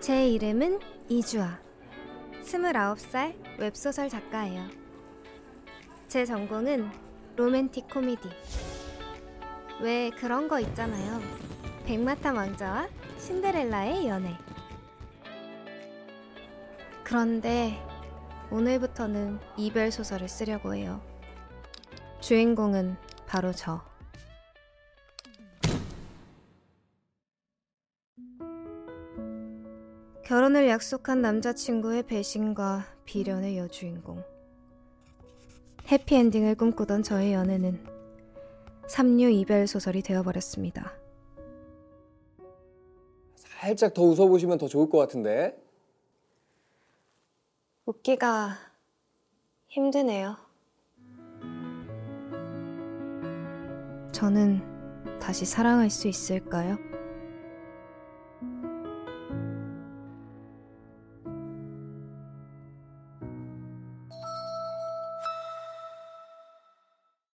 제 이름은 이주아. 29살 웹소설 작가예요. 제 전공은 로맨틱 코미디. 왜 그런 거 있잖아요. 백마탄 왕자와 신데렐라의 연애. 그런데 오늘부터는 이별 소설을 쓰려고 해요. 주인공은 바로 저. 결혼을 약속한 남자친구의 배신과 비련의 여주인공. 해피엔딩을 꿈꾸던 저의 연애는 삼류 이별 소설이 되어버렸습니다. 살짝 더 웃어보시면 더 좋을 것 같은데. 웃기가 힘드네요. 저는 다시 사랑할 수 있을까요?